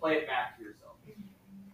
play it back.